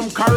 come correct.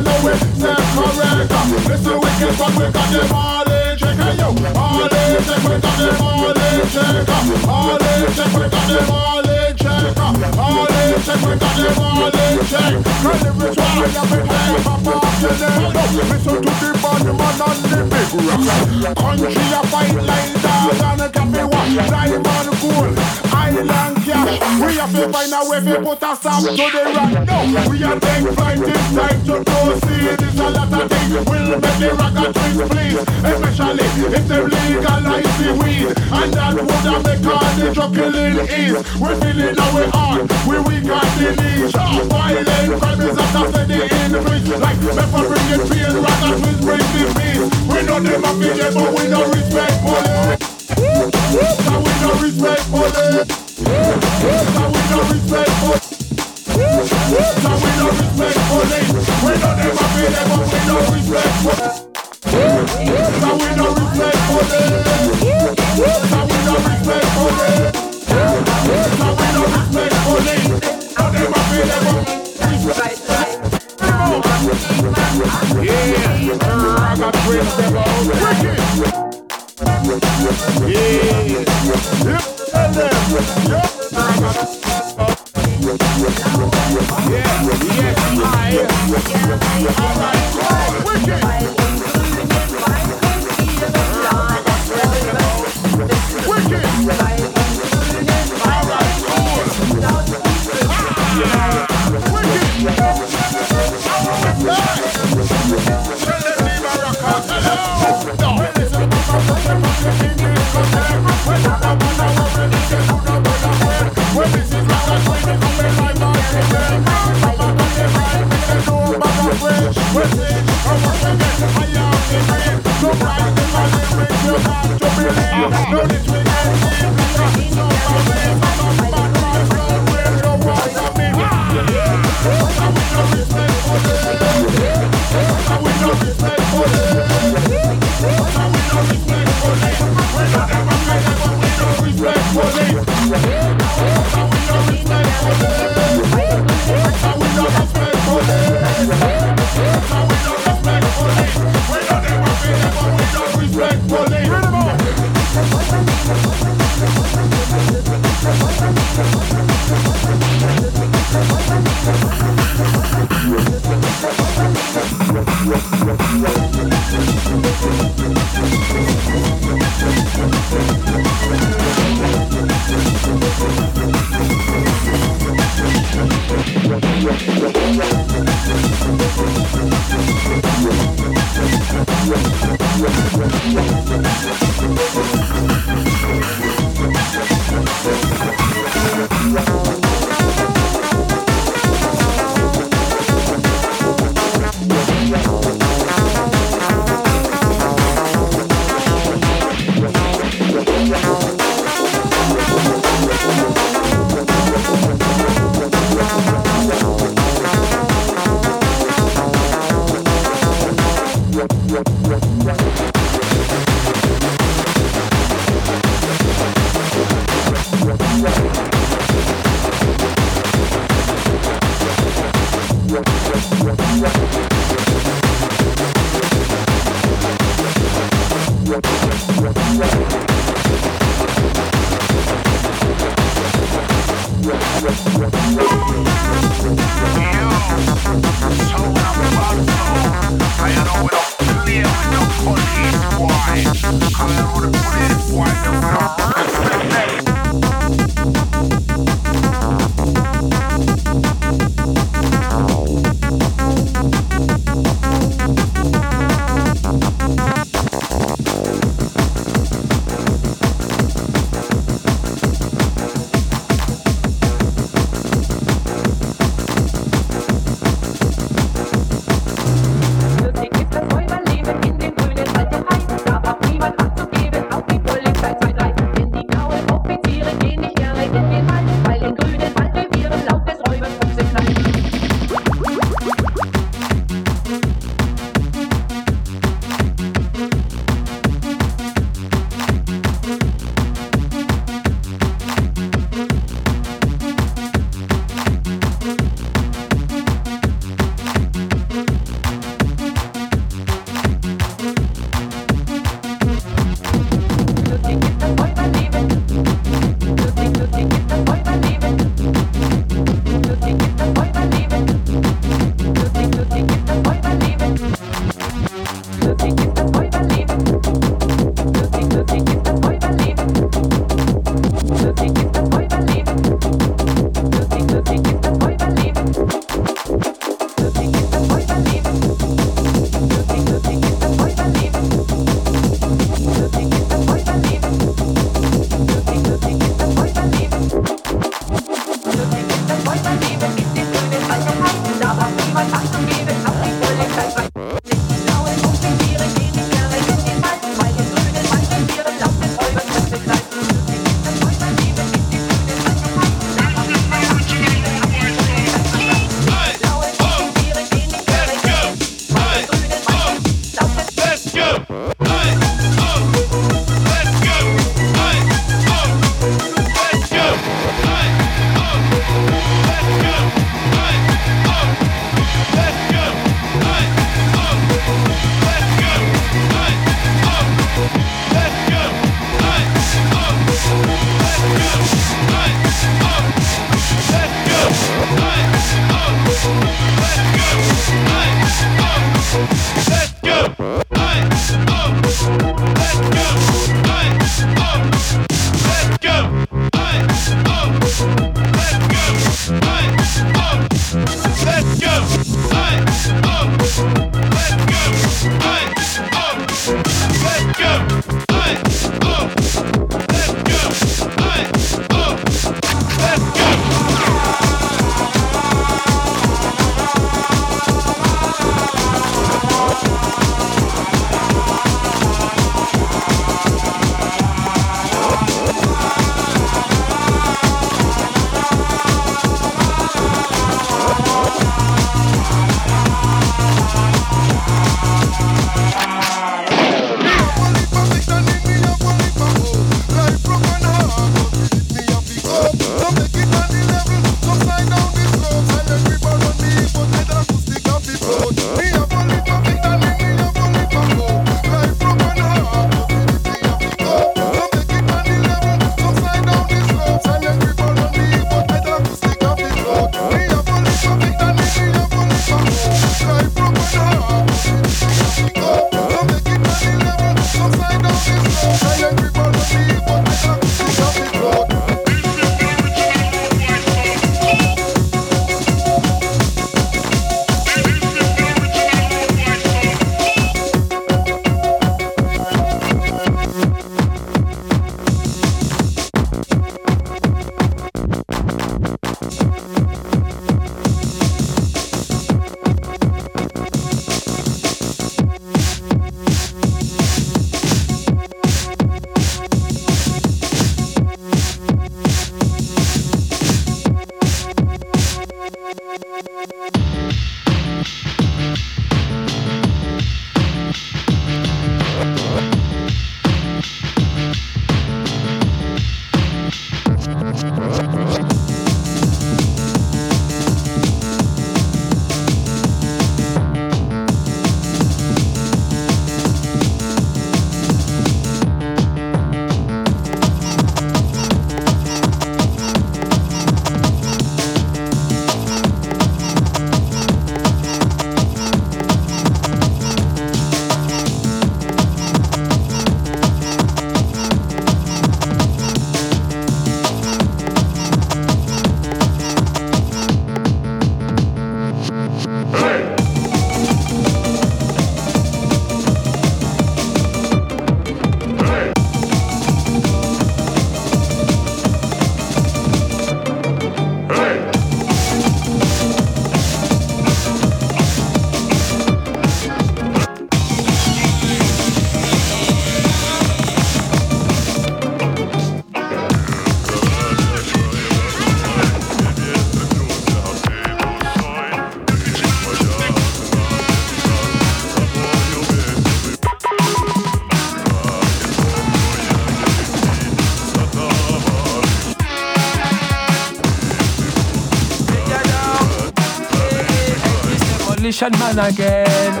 Shanman again.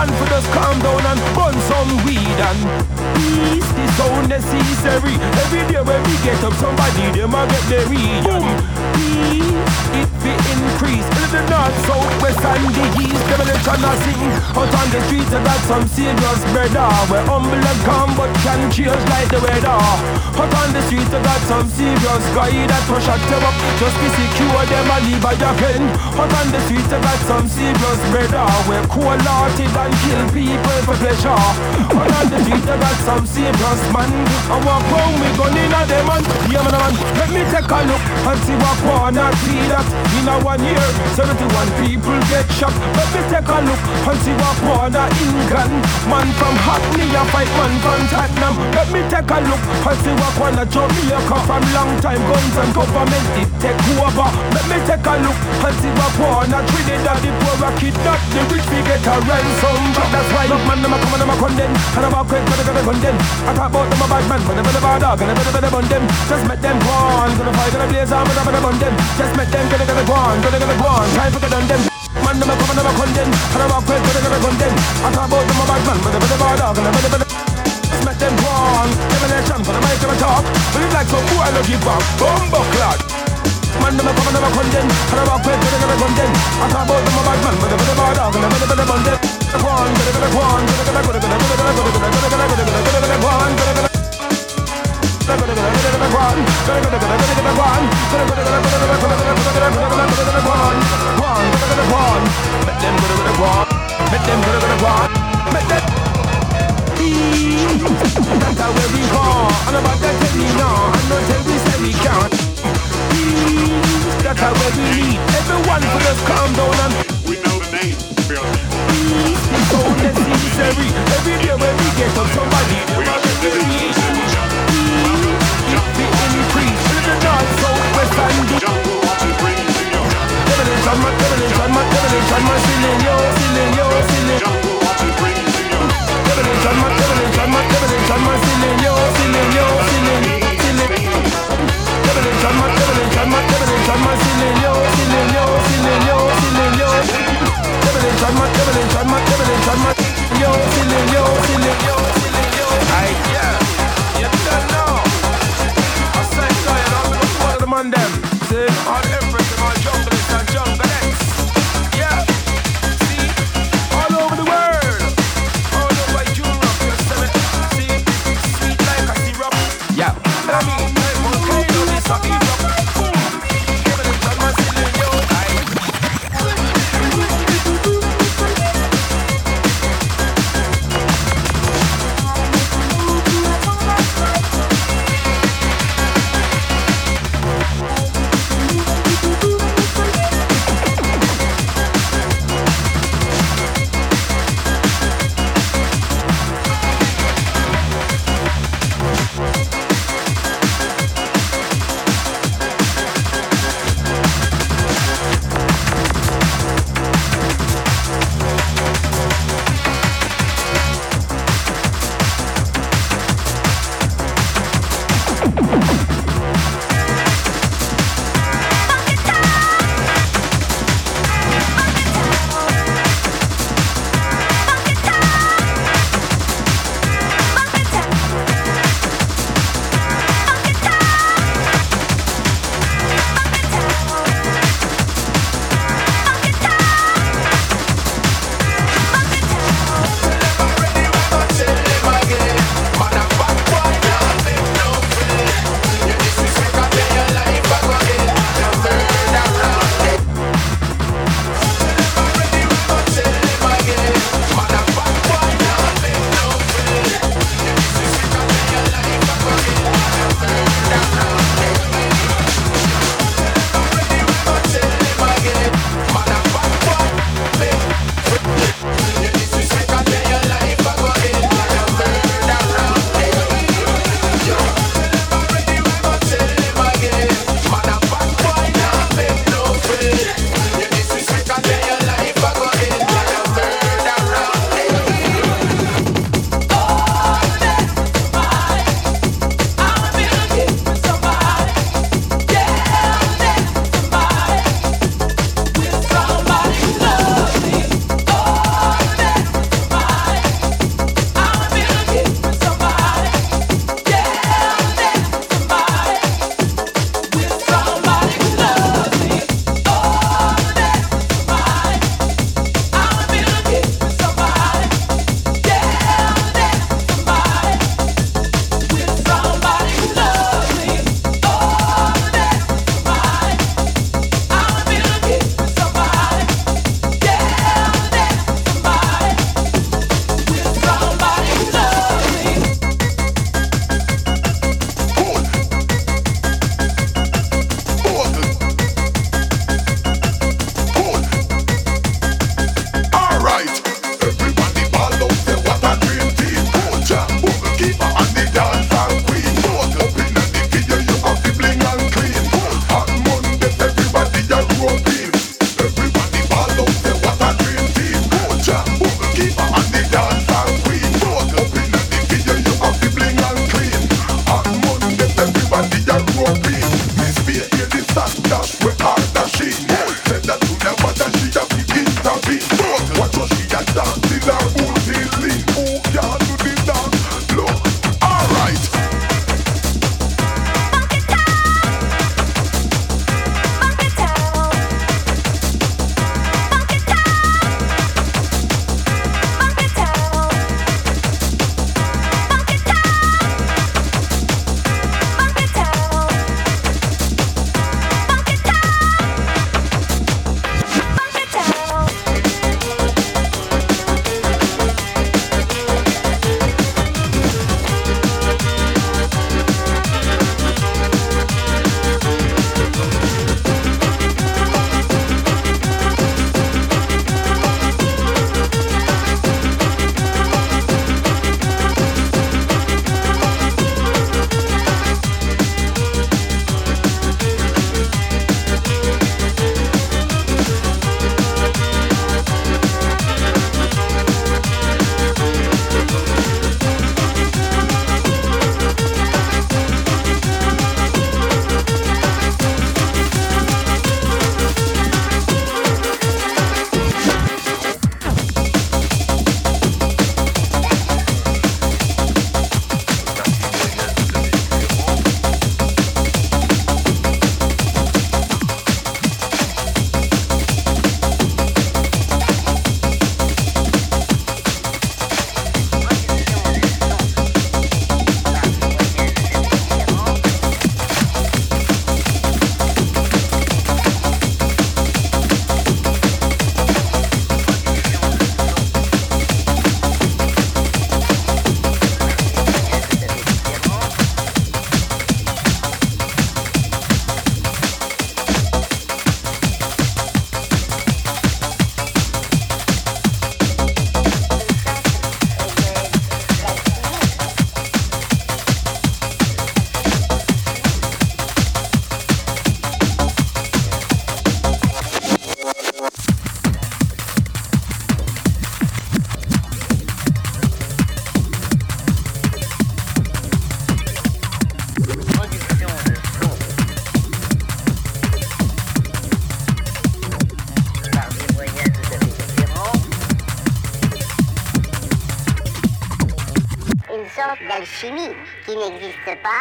Everyone for us calm down and burn some weed and peace. This so necessary. Every day when we get up, somebody them a get their weed. Boom. It be increase. In the north, south, west and the east. Demolition a sing. Out on the streets, I got some serious brother. We're humble and calm, but can change like the weather. Out on the streets, I got some serious guy that will shut them up. Just be secure, them and leave by your pen. Out on the streets, I got some serious brother. We're cold-hearted and kill people for pleasure. Out on the streets, I got some serious man. I walk home with gun in a them yeah man, man. Let me take a look and see what wanna see that in a one year. 71 people get shot. Let me take a look and see what wanna England. Man from Hackney, a fight man from Tottenham. Let me take a look and see what wanna Jamaica from long time guns and government it take over. Let me take a look and see what wanna Trinidad the poor a kidnap the rich we get a ransom. But that's why look man them a come and them a condemn and I'm a quick but they gonna condemn. I talk about them a bad man but better bad dog and better bun them. Just make them go on, gonna fight gonna blaze on but on them. Just met them gonna gonna go on, gonna gonna go on. Time for get on them. Man, them come, them a then. Can I rock with, gonna gonna condemn. I talk about them a bad man, but they better the bar dog and they put the just met them go on. Give me that jump, but the make them a talk. But it's like some boy I love you back, bumbo clock. Man, them a come, them a then. Can I rock with, gonna gonna condemn. I talk about them a bad man, but they better the bar dog and they put the put the condemn. Go on, gonna gonna go on, gonna gonna go on, gonna gonna go on, gonna gonna go on, gonna gonna go on. Make them That's we want And about that tell me now And not tell we say the increase my my ceiling, yo, ceiling, yo, ceiling. Ceiling, yo, ceiling, yo, my my ceiling, yo, ceiling, yo, ceiling, yo, ceiling, yo. My my my yo, ceiling, yo, ceiling, yo. Qui n'existe pas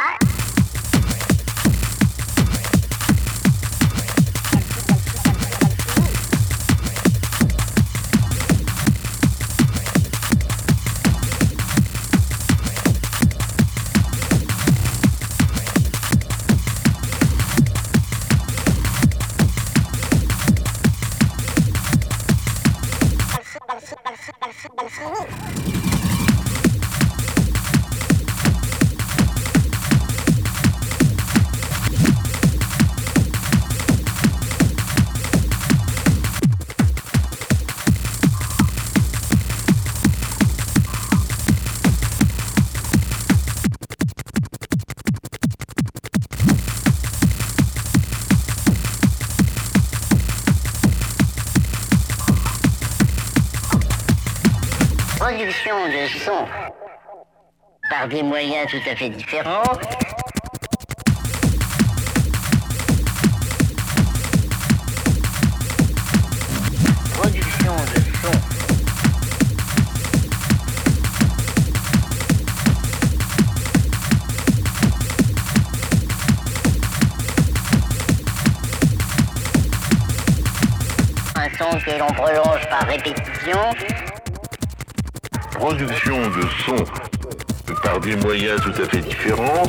par des moyens tout à fait différents tout à fait différent.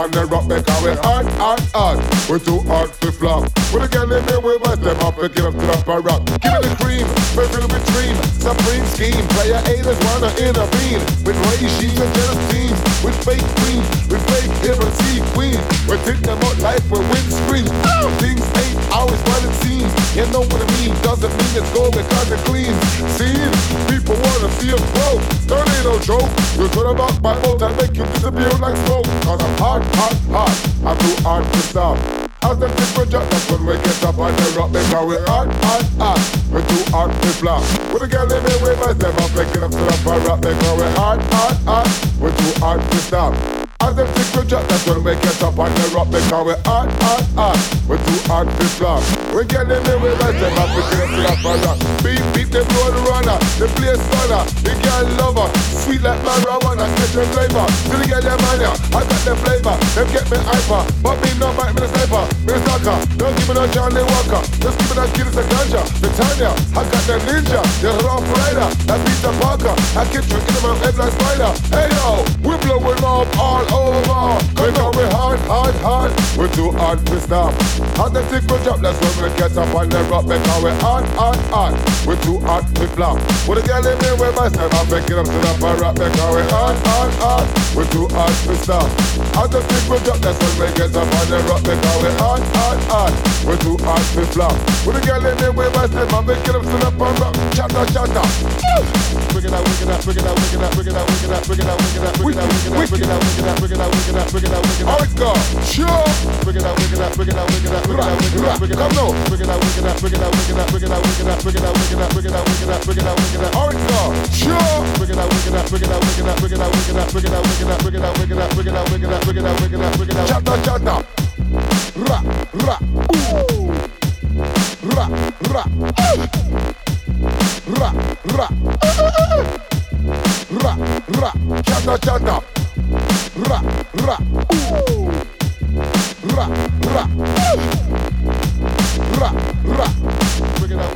and because we hot, hot, hot. We're too hot to flop. We get in there, we let them up, we get up on rock. Beat, beat, the blood runner, the place runner, the girl lover, sweet like marijuana, get the flavor. Till the girl them man I got the flavor. Them get me hyper, but me no bite me the sniper, me the stalker. Don't give me no Johnnie Walker, just give me that kid the ganja. Britannia, I got the ninja, the rough rider, that Peter Parker. I keep drinking in my head like spider. Hey yo, we blowing up all over. Because we hard, hard, hard. We're too hard to stop. And the tick will drop, that's when we get up on the rock. Because we hard, hard, hard. We're too hard to flop. With a girl in me with myself, I'm picking up to the rock. Because we hard, hard, hard. We're too hard to stop. And the tick will drop, that's when we get up on the rock. Because we hard, hard, hard. We're too hard to flop. With a girl in me with myself, I'm picking up to the rock. Chatter, chatter. Bring it out, bring it out, bring it out, bring it out, bring it out, bring it out, bring it out, bring it out, bring it out, bring it out, bring it out, bring it out bring it out, bring it out, bring it out, bring it out. Alright, go. Sure. Bring it out, bring it out, bring it out, bring it out, bring it out, bring it out, bring it out. Come on. Bring it out, bring it out, bring it out, bring it out, bring it out, bring it out, bring it out, bring it out, bring it out, bring it out, bring it out, bring it out. Alright, go. Sure. Bring it out, bring it out, bring it out, bring it out, bring it out, bring it out, bring it out, bring it out, out, bring it out, bring it out, bring it out, bring it out, bring.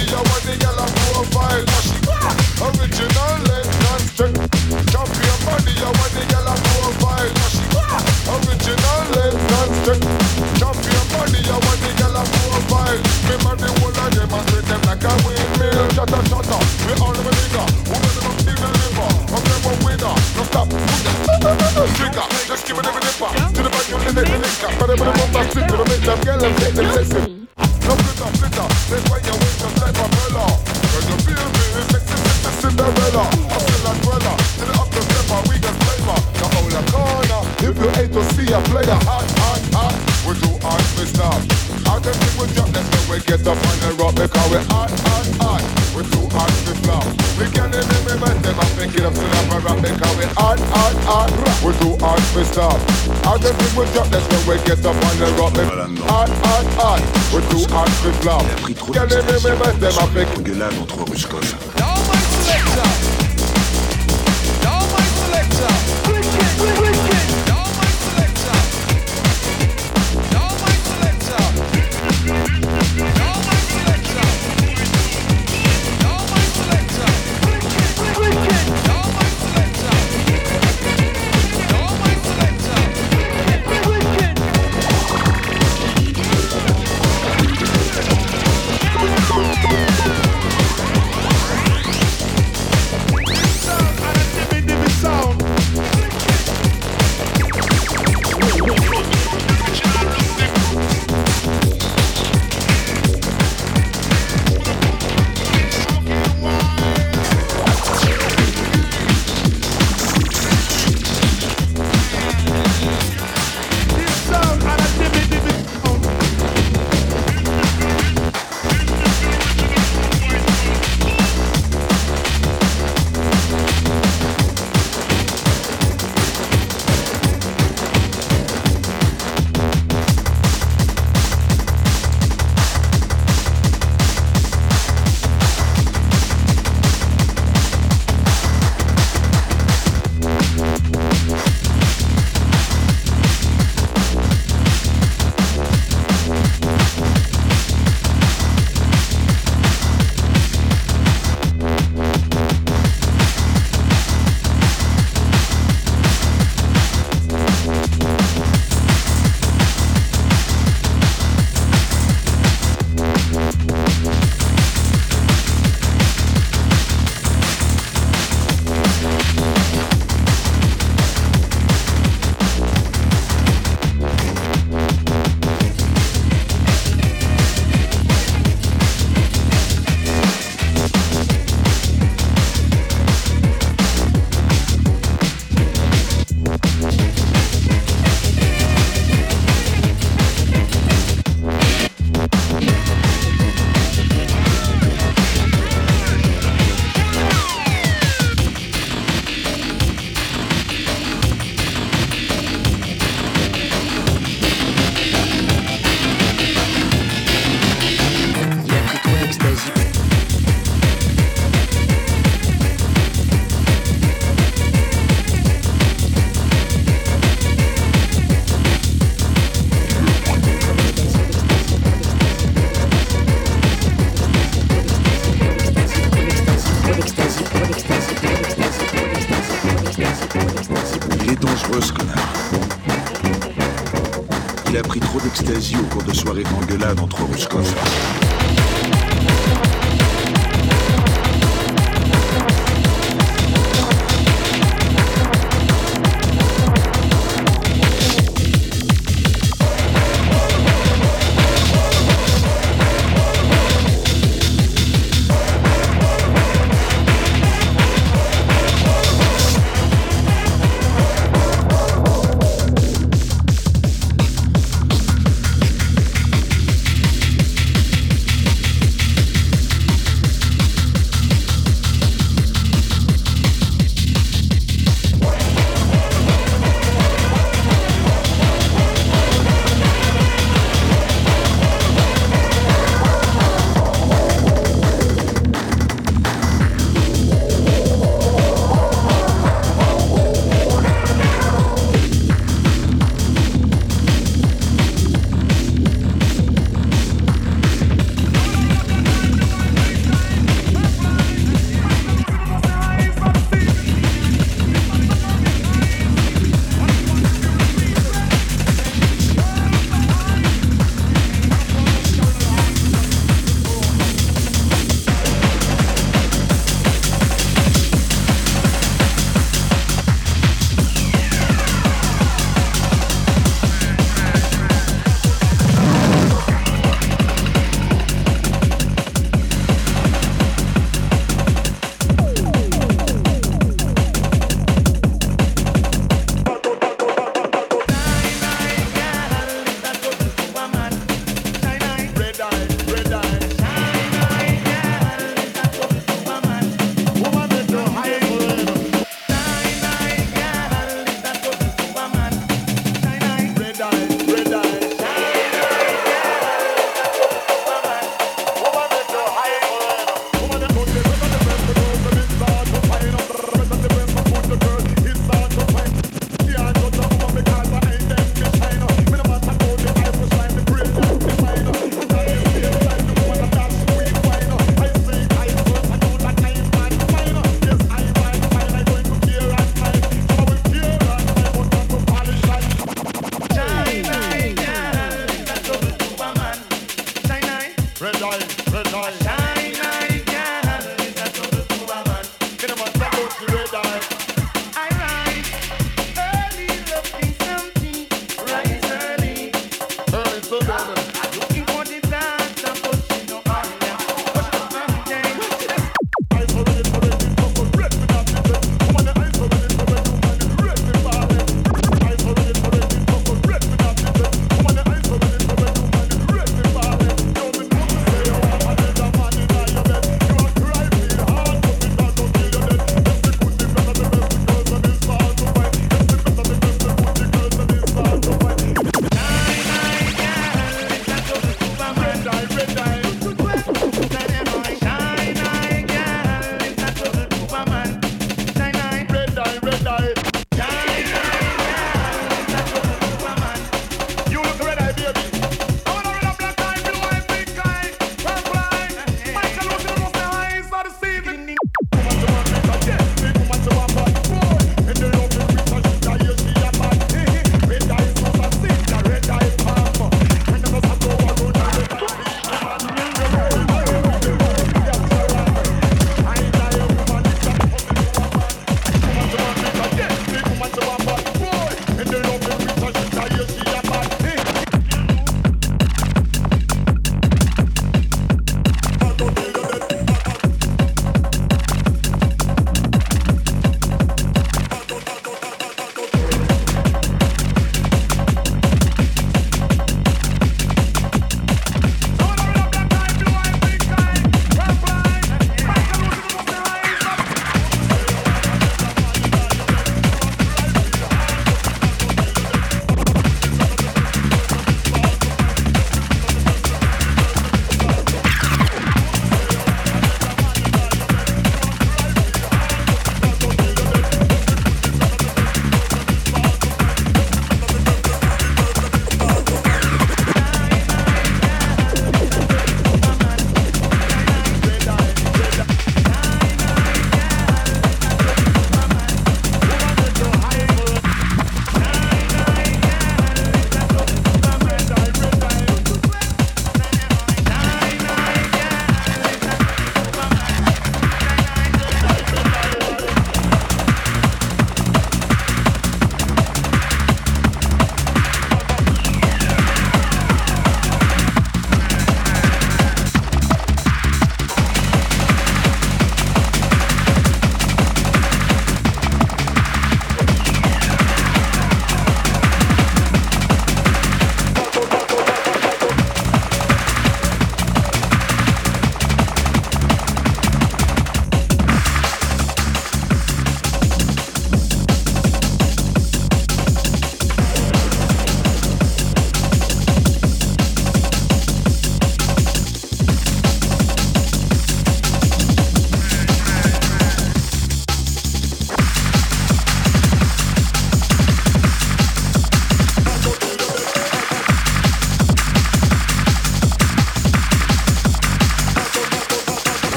me, I want the yellow profile. Now she original, let non strip. Jump your body, I want the yellow profile. Now she original, let non strip. Jump your body, I want the yellow profile. Me man, the whole of them, I treat them like a windmill. Shut up. We all of a nigga. Woman of a. I'm never winner. No stop. Trigger. Just give it every nipper. To the back, you let it lick. But I'm gonna move back to make them yell and take the. No glitter, glitter. That's why you like you feel me, sexy, Cinderella. I'm. To the up stepper, we got flavor. The whole corner. If you to see hot, hot, hot. We get up on the final rock because we're hot, hot, hot. We too hard to now. We can't even remember. I think it up to the rap because we on, on, on. We too hard to. I just think we drop when we get up on the rock. On, on, on. We too hard to flop. Can't even them. I think. Gueulade entre ruches coches. My selector. Dans my selector. Quick.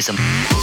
Some.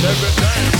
Every time.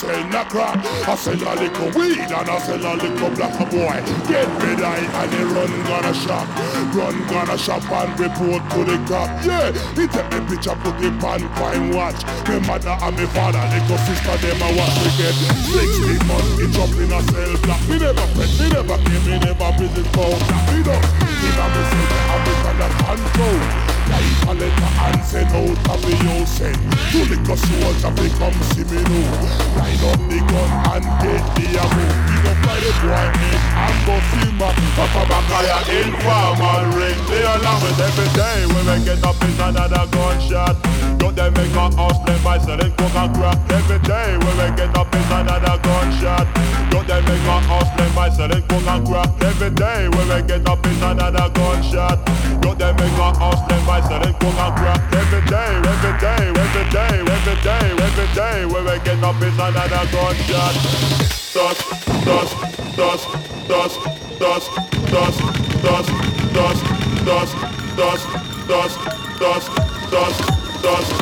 Sell no crack. I sell a little weed and I sell a little black boy. Get of it and he run gonna shop. Run gonna shop and report to the cop. Yeah, he take me picture, put it on fine watch. Me mother and me father, little sister, them a watch me get 60 months, he jump in a cell block. Me never fret, me never came, me never visit phone. Me don't, in a me say, I'm a control. Write a letter and send out of the ocean To liquor soldier fi come see me now Line up the gun and get the ammo. Big up by the boy head and bust him up Up a back of your informal ring. Play along with every day when we get up is another gunshot they make a them by selling coke and crack Every day when we get up is another gunshot Don't they make a them by selling coke and crack Every day when we get up is another gunshot Don't they make a them by selling coke and crack every day, every day, every day, every day, every day. When we get up is another gunshot. Dust, dust, dust, dust, dust, dust, dust, dust, dust, dust, dust, dust, dust, dust,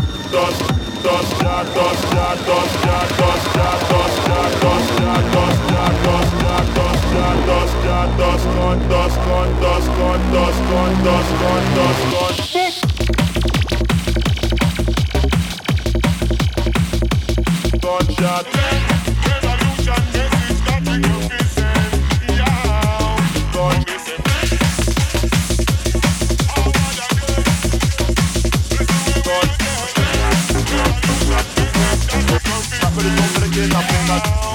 Gunshot. Not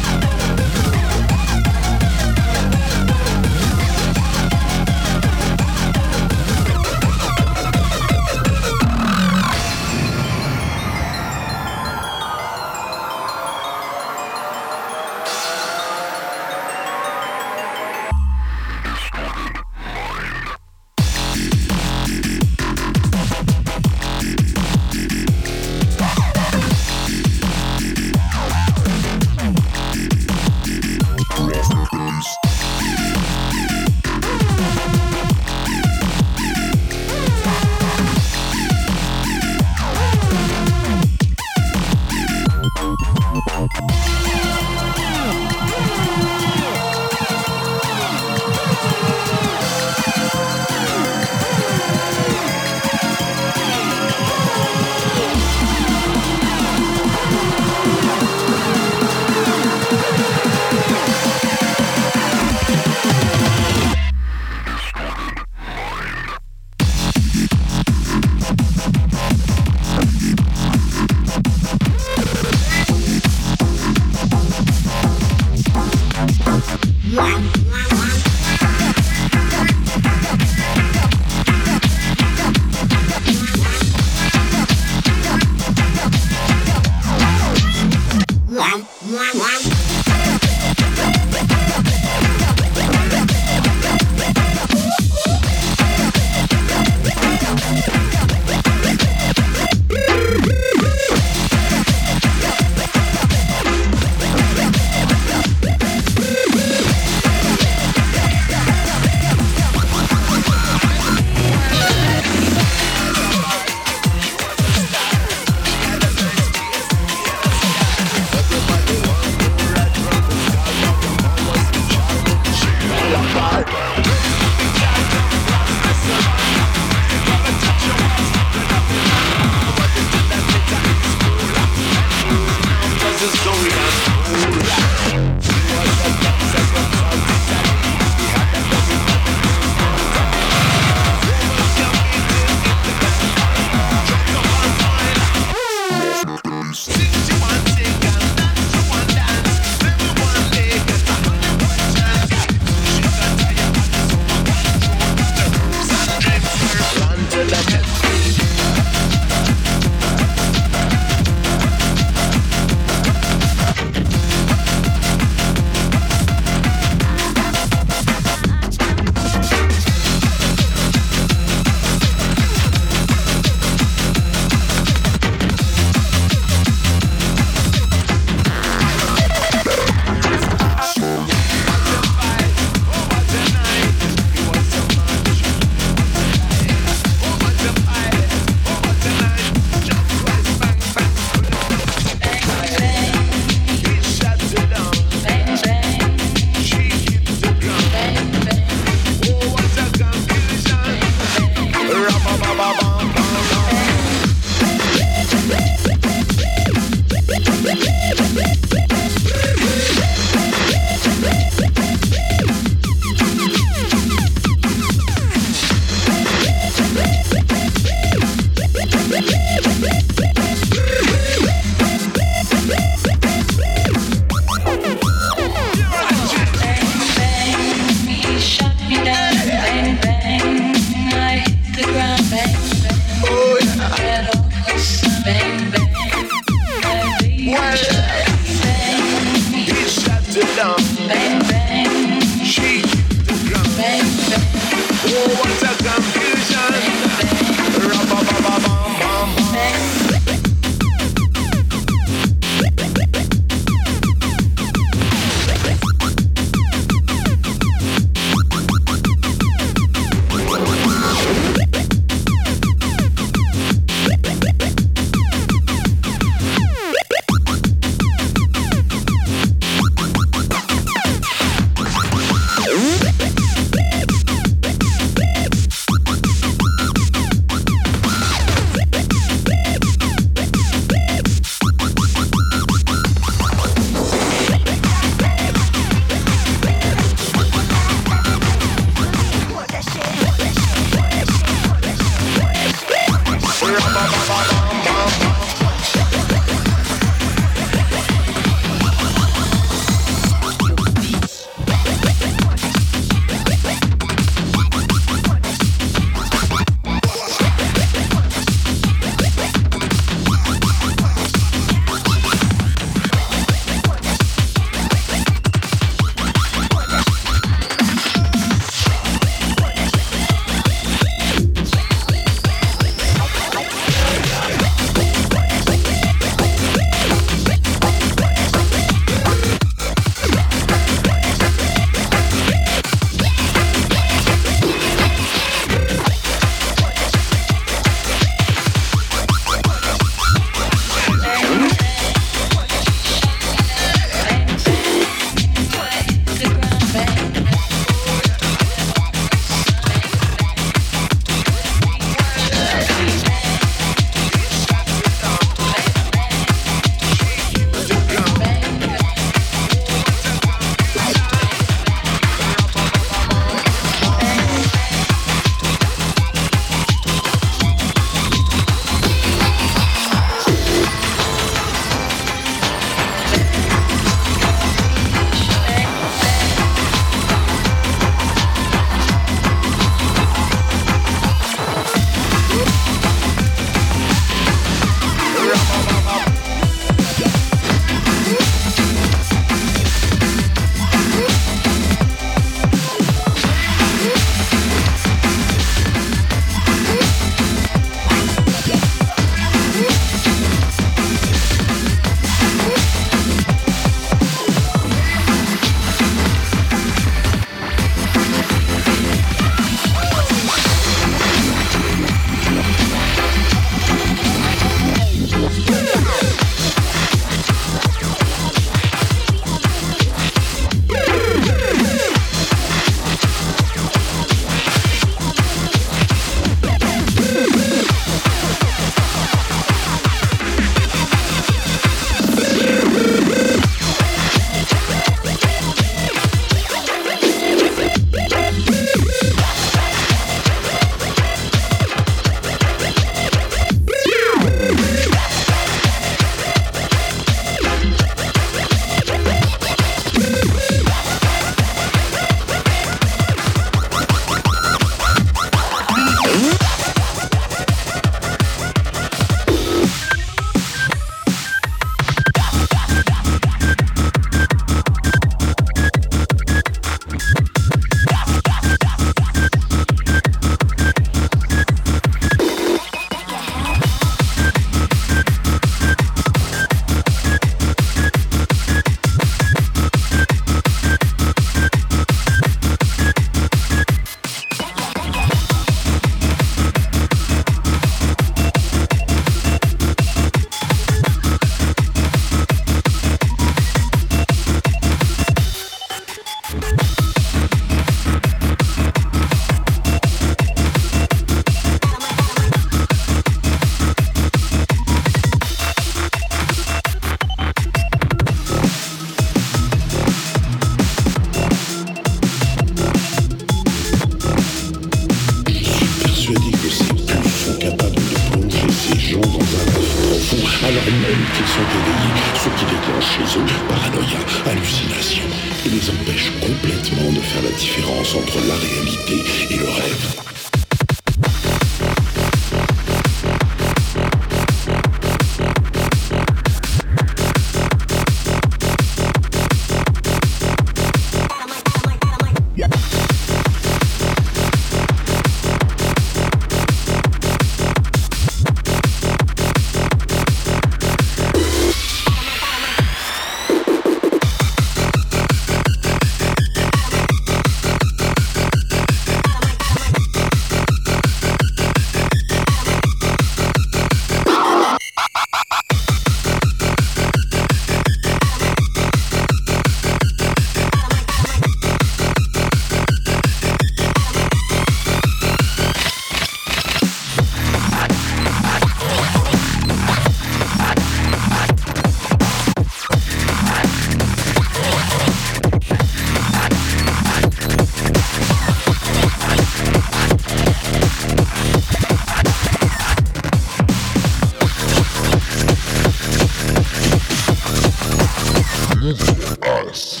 Morales.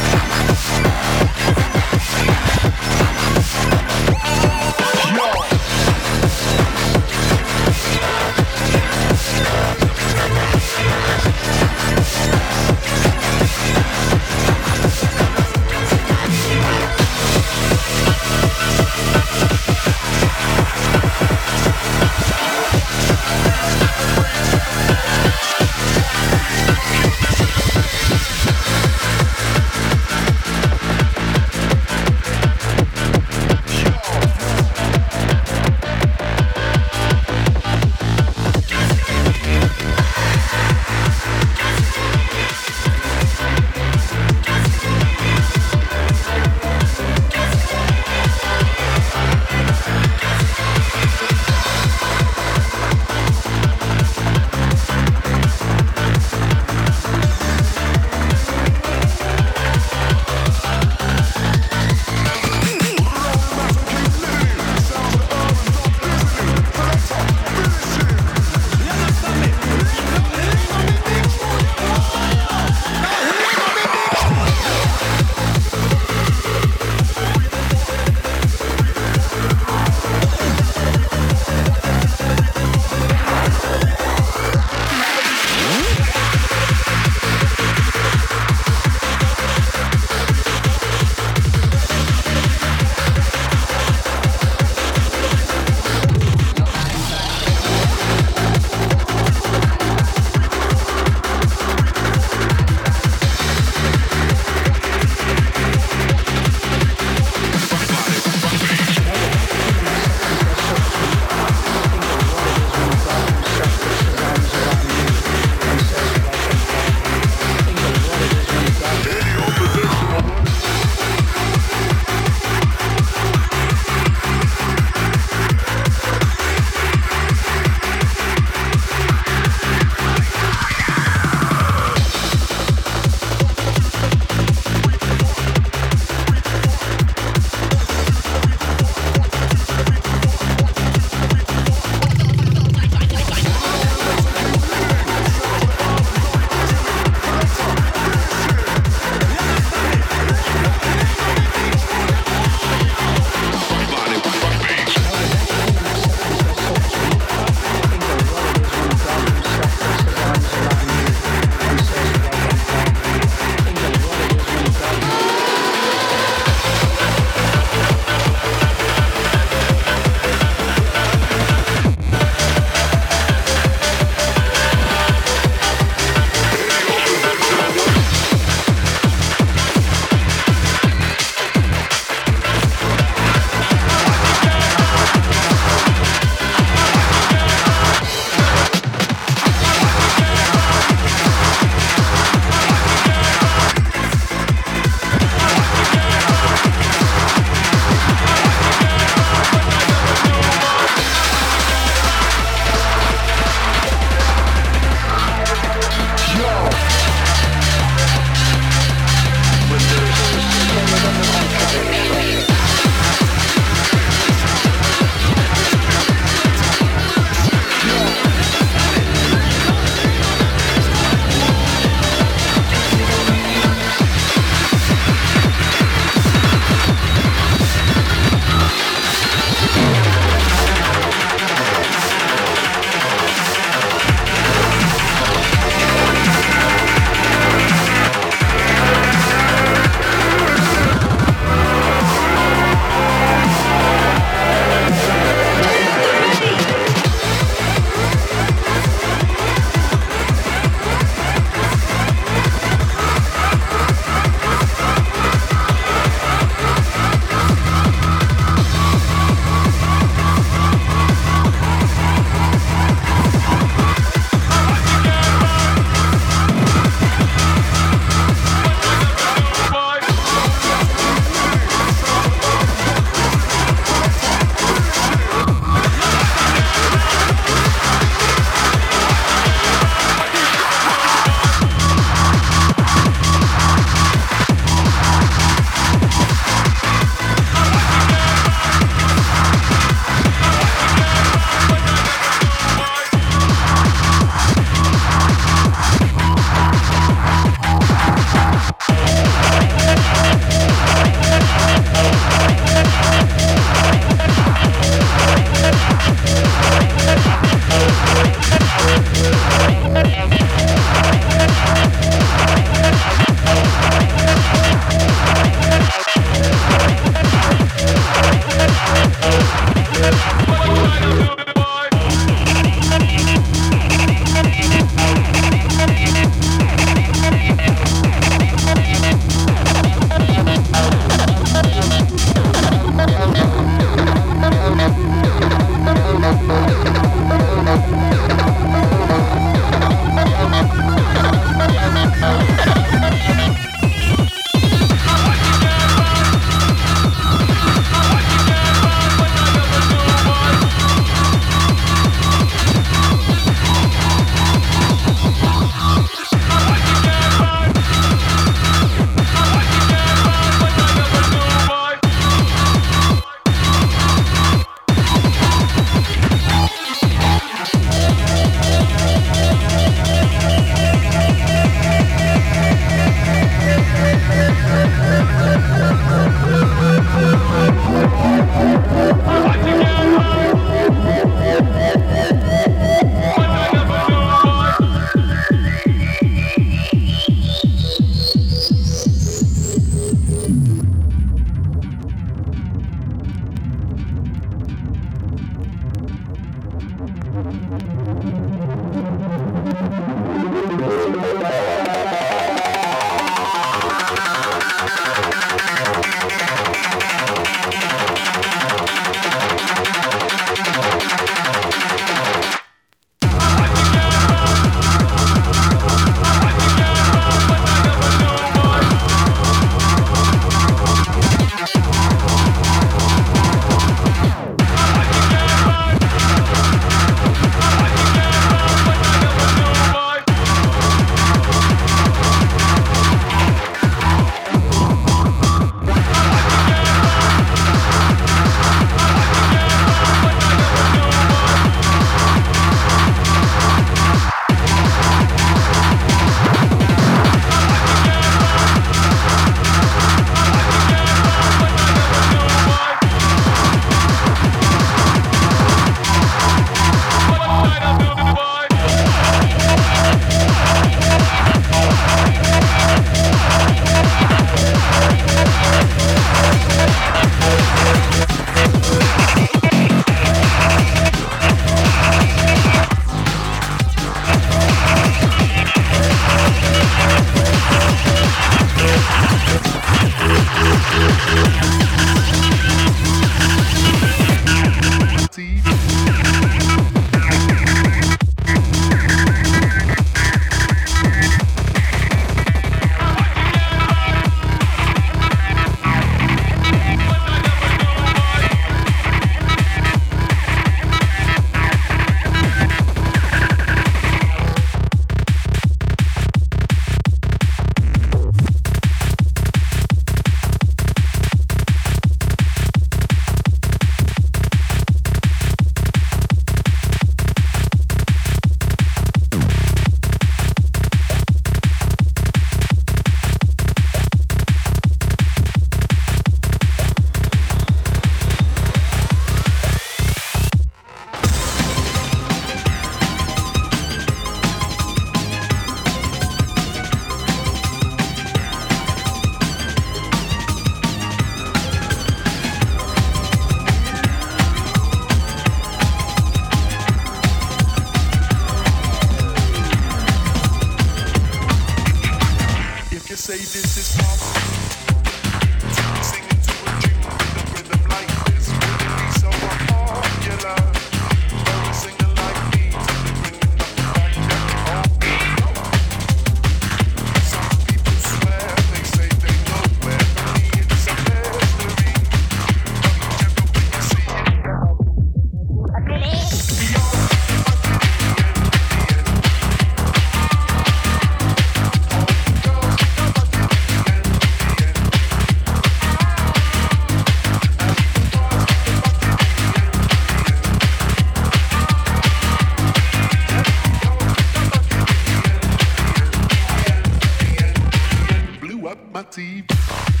My TV.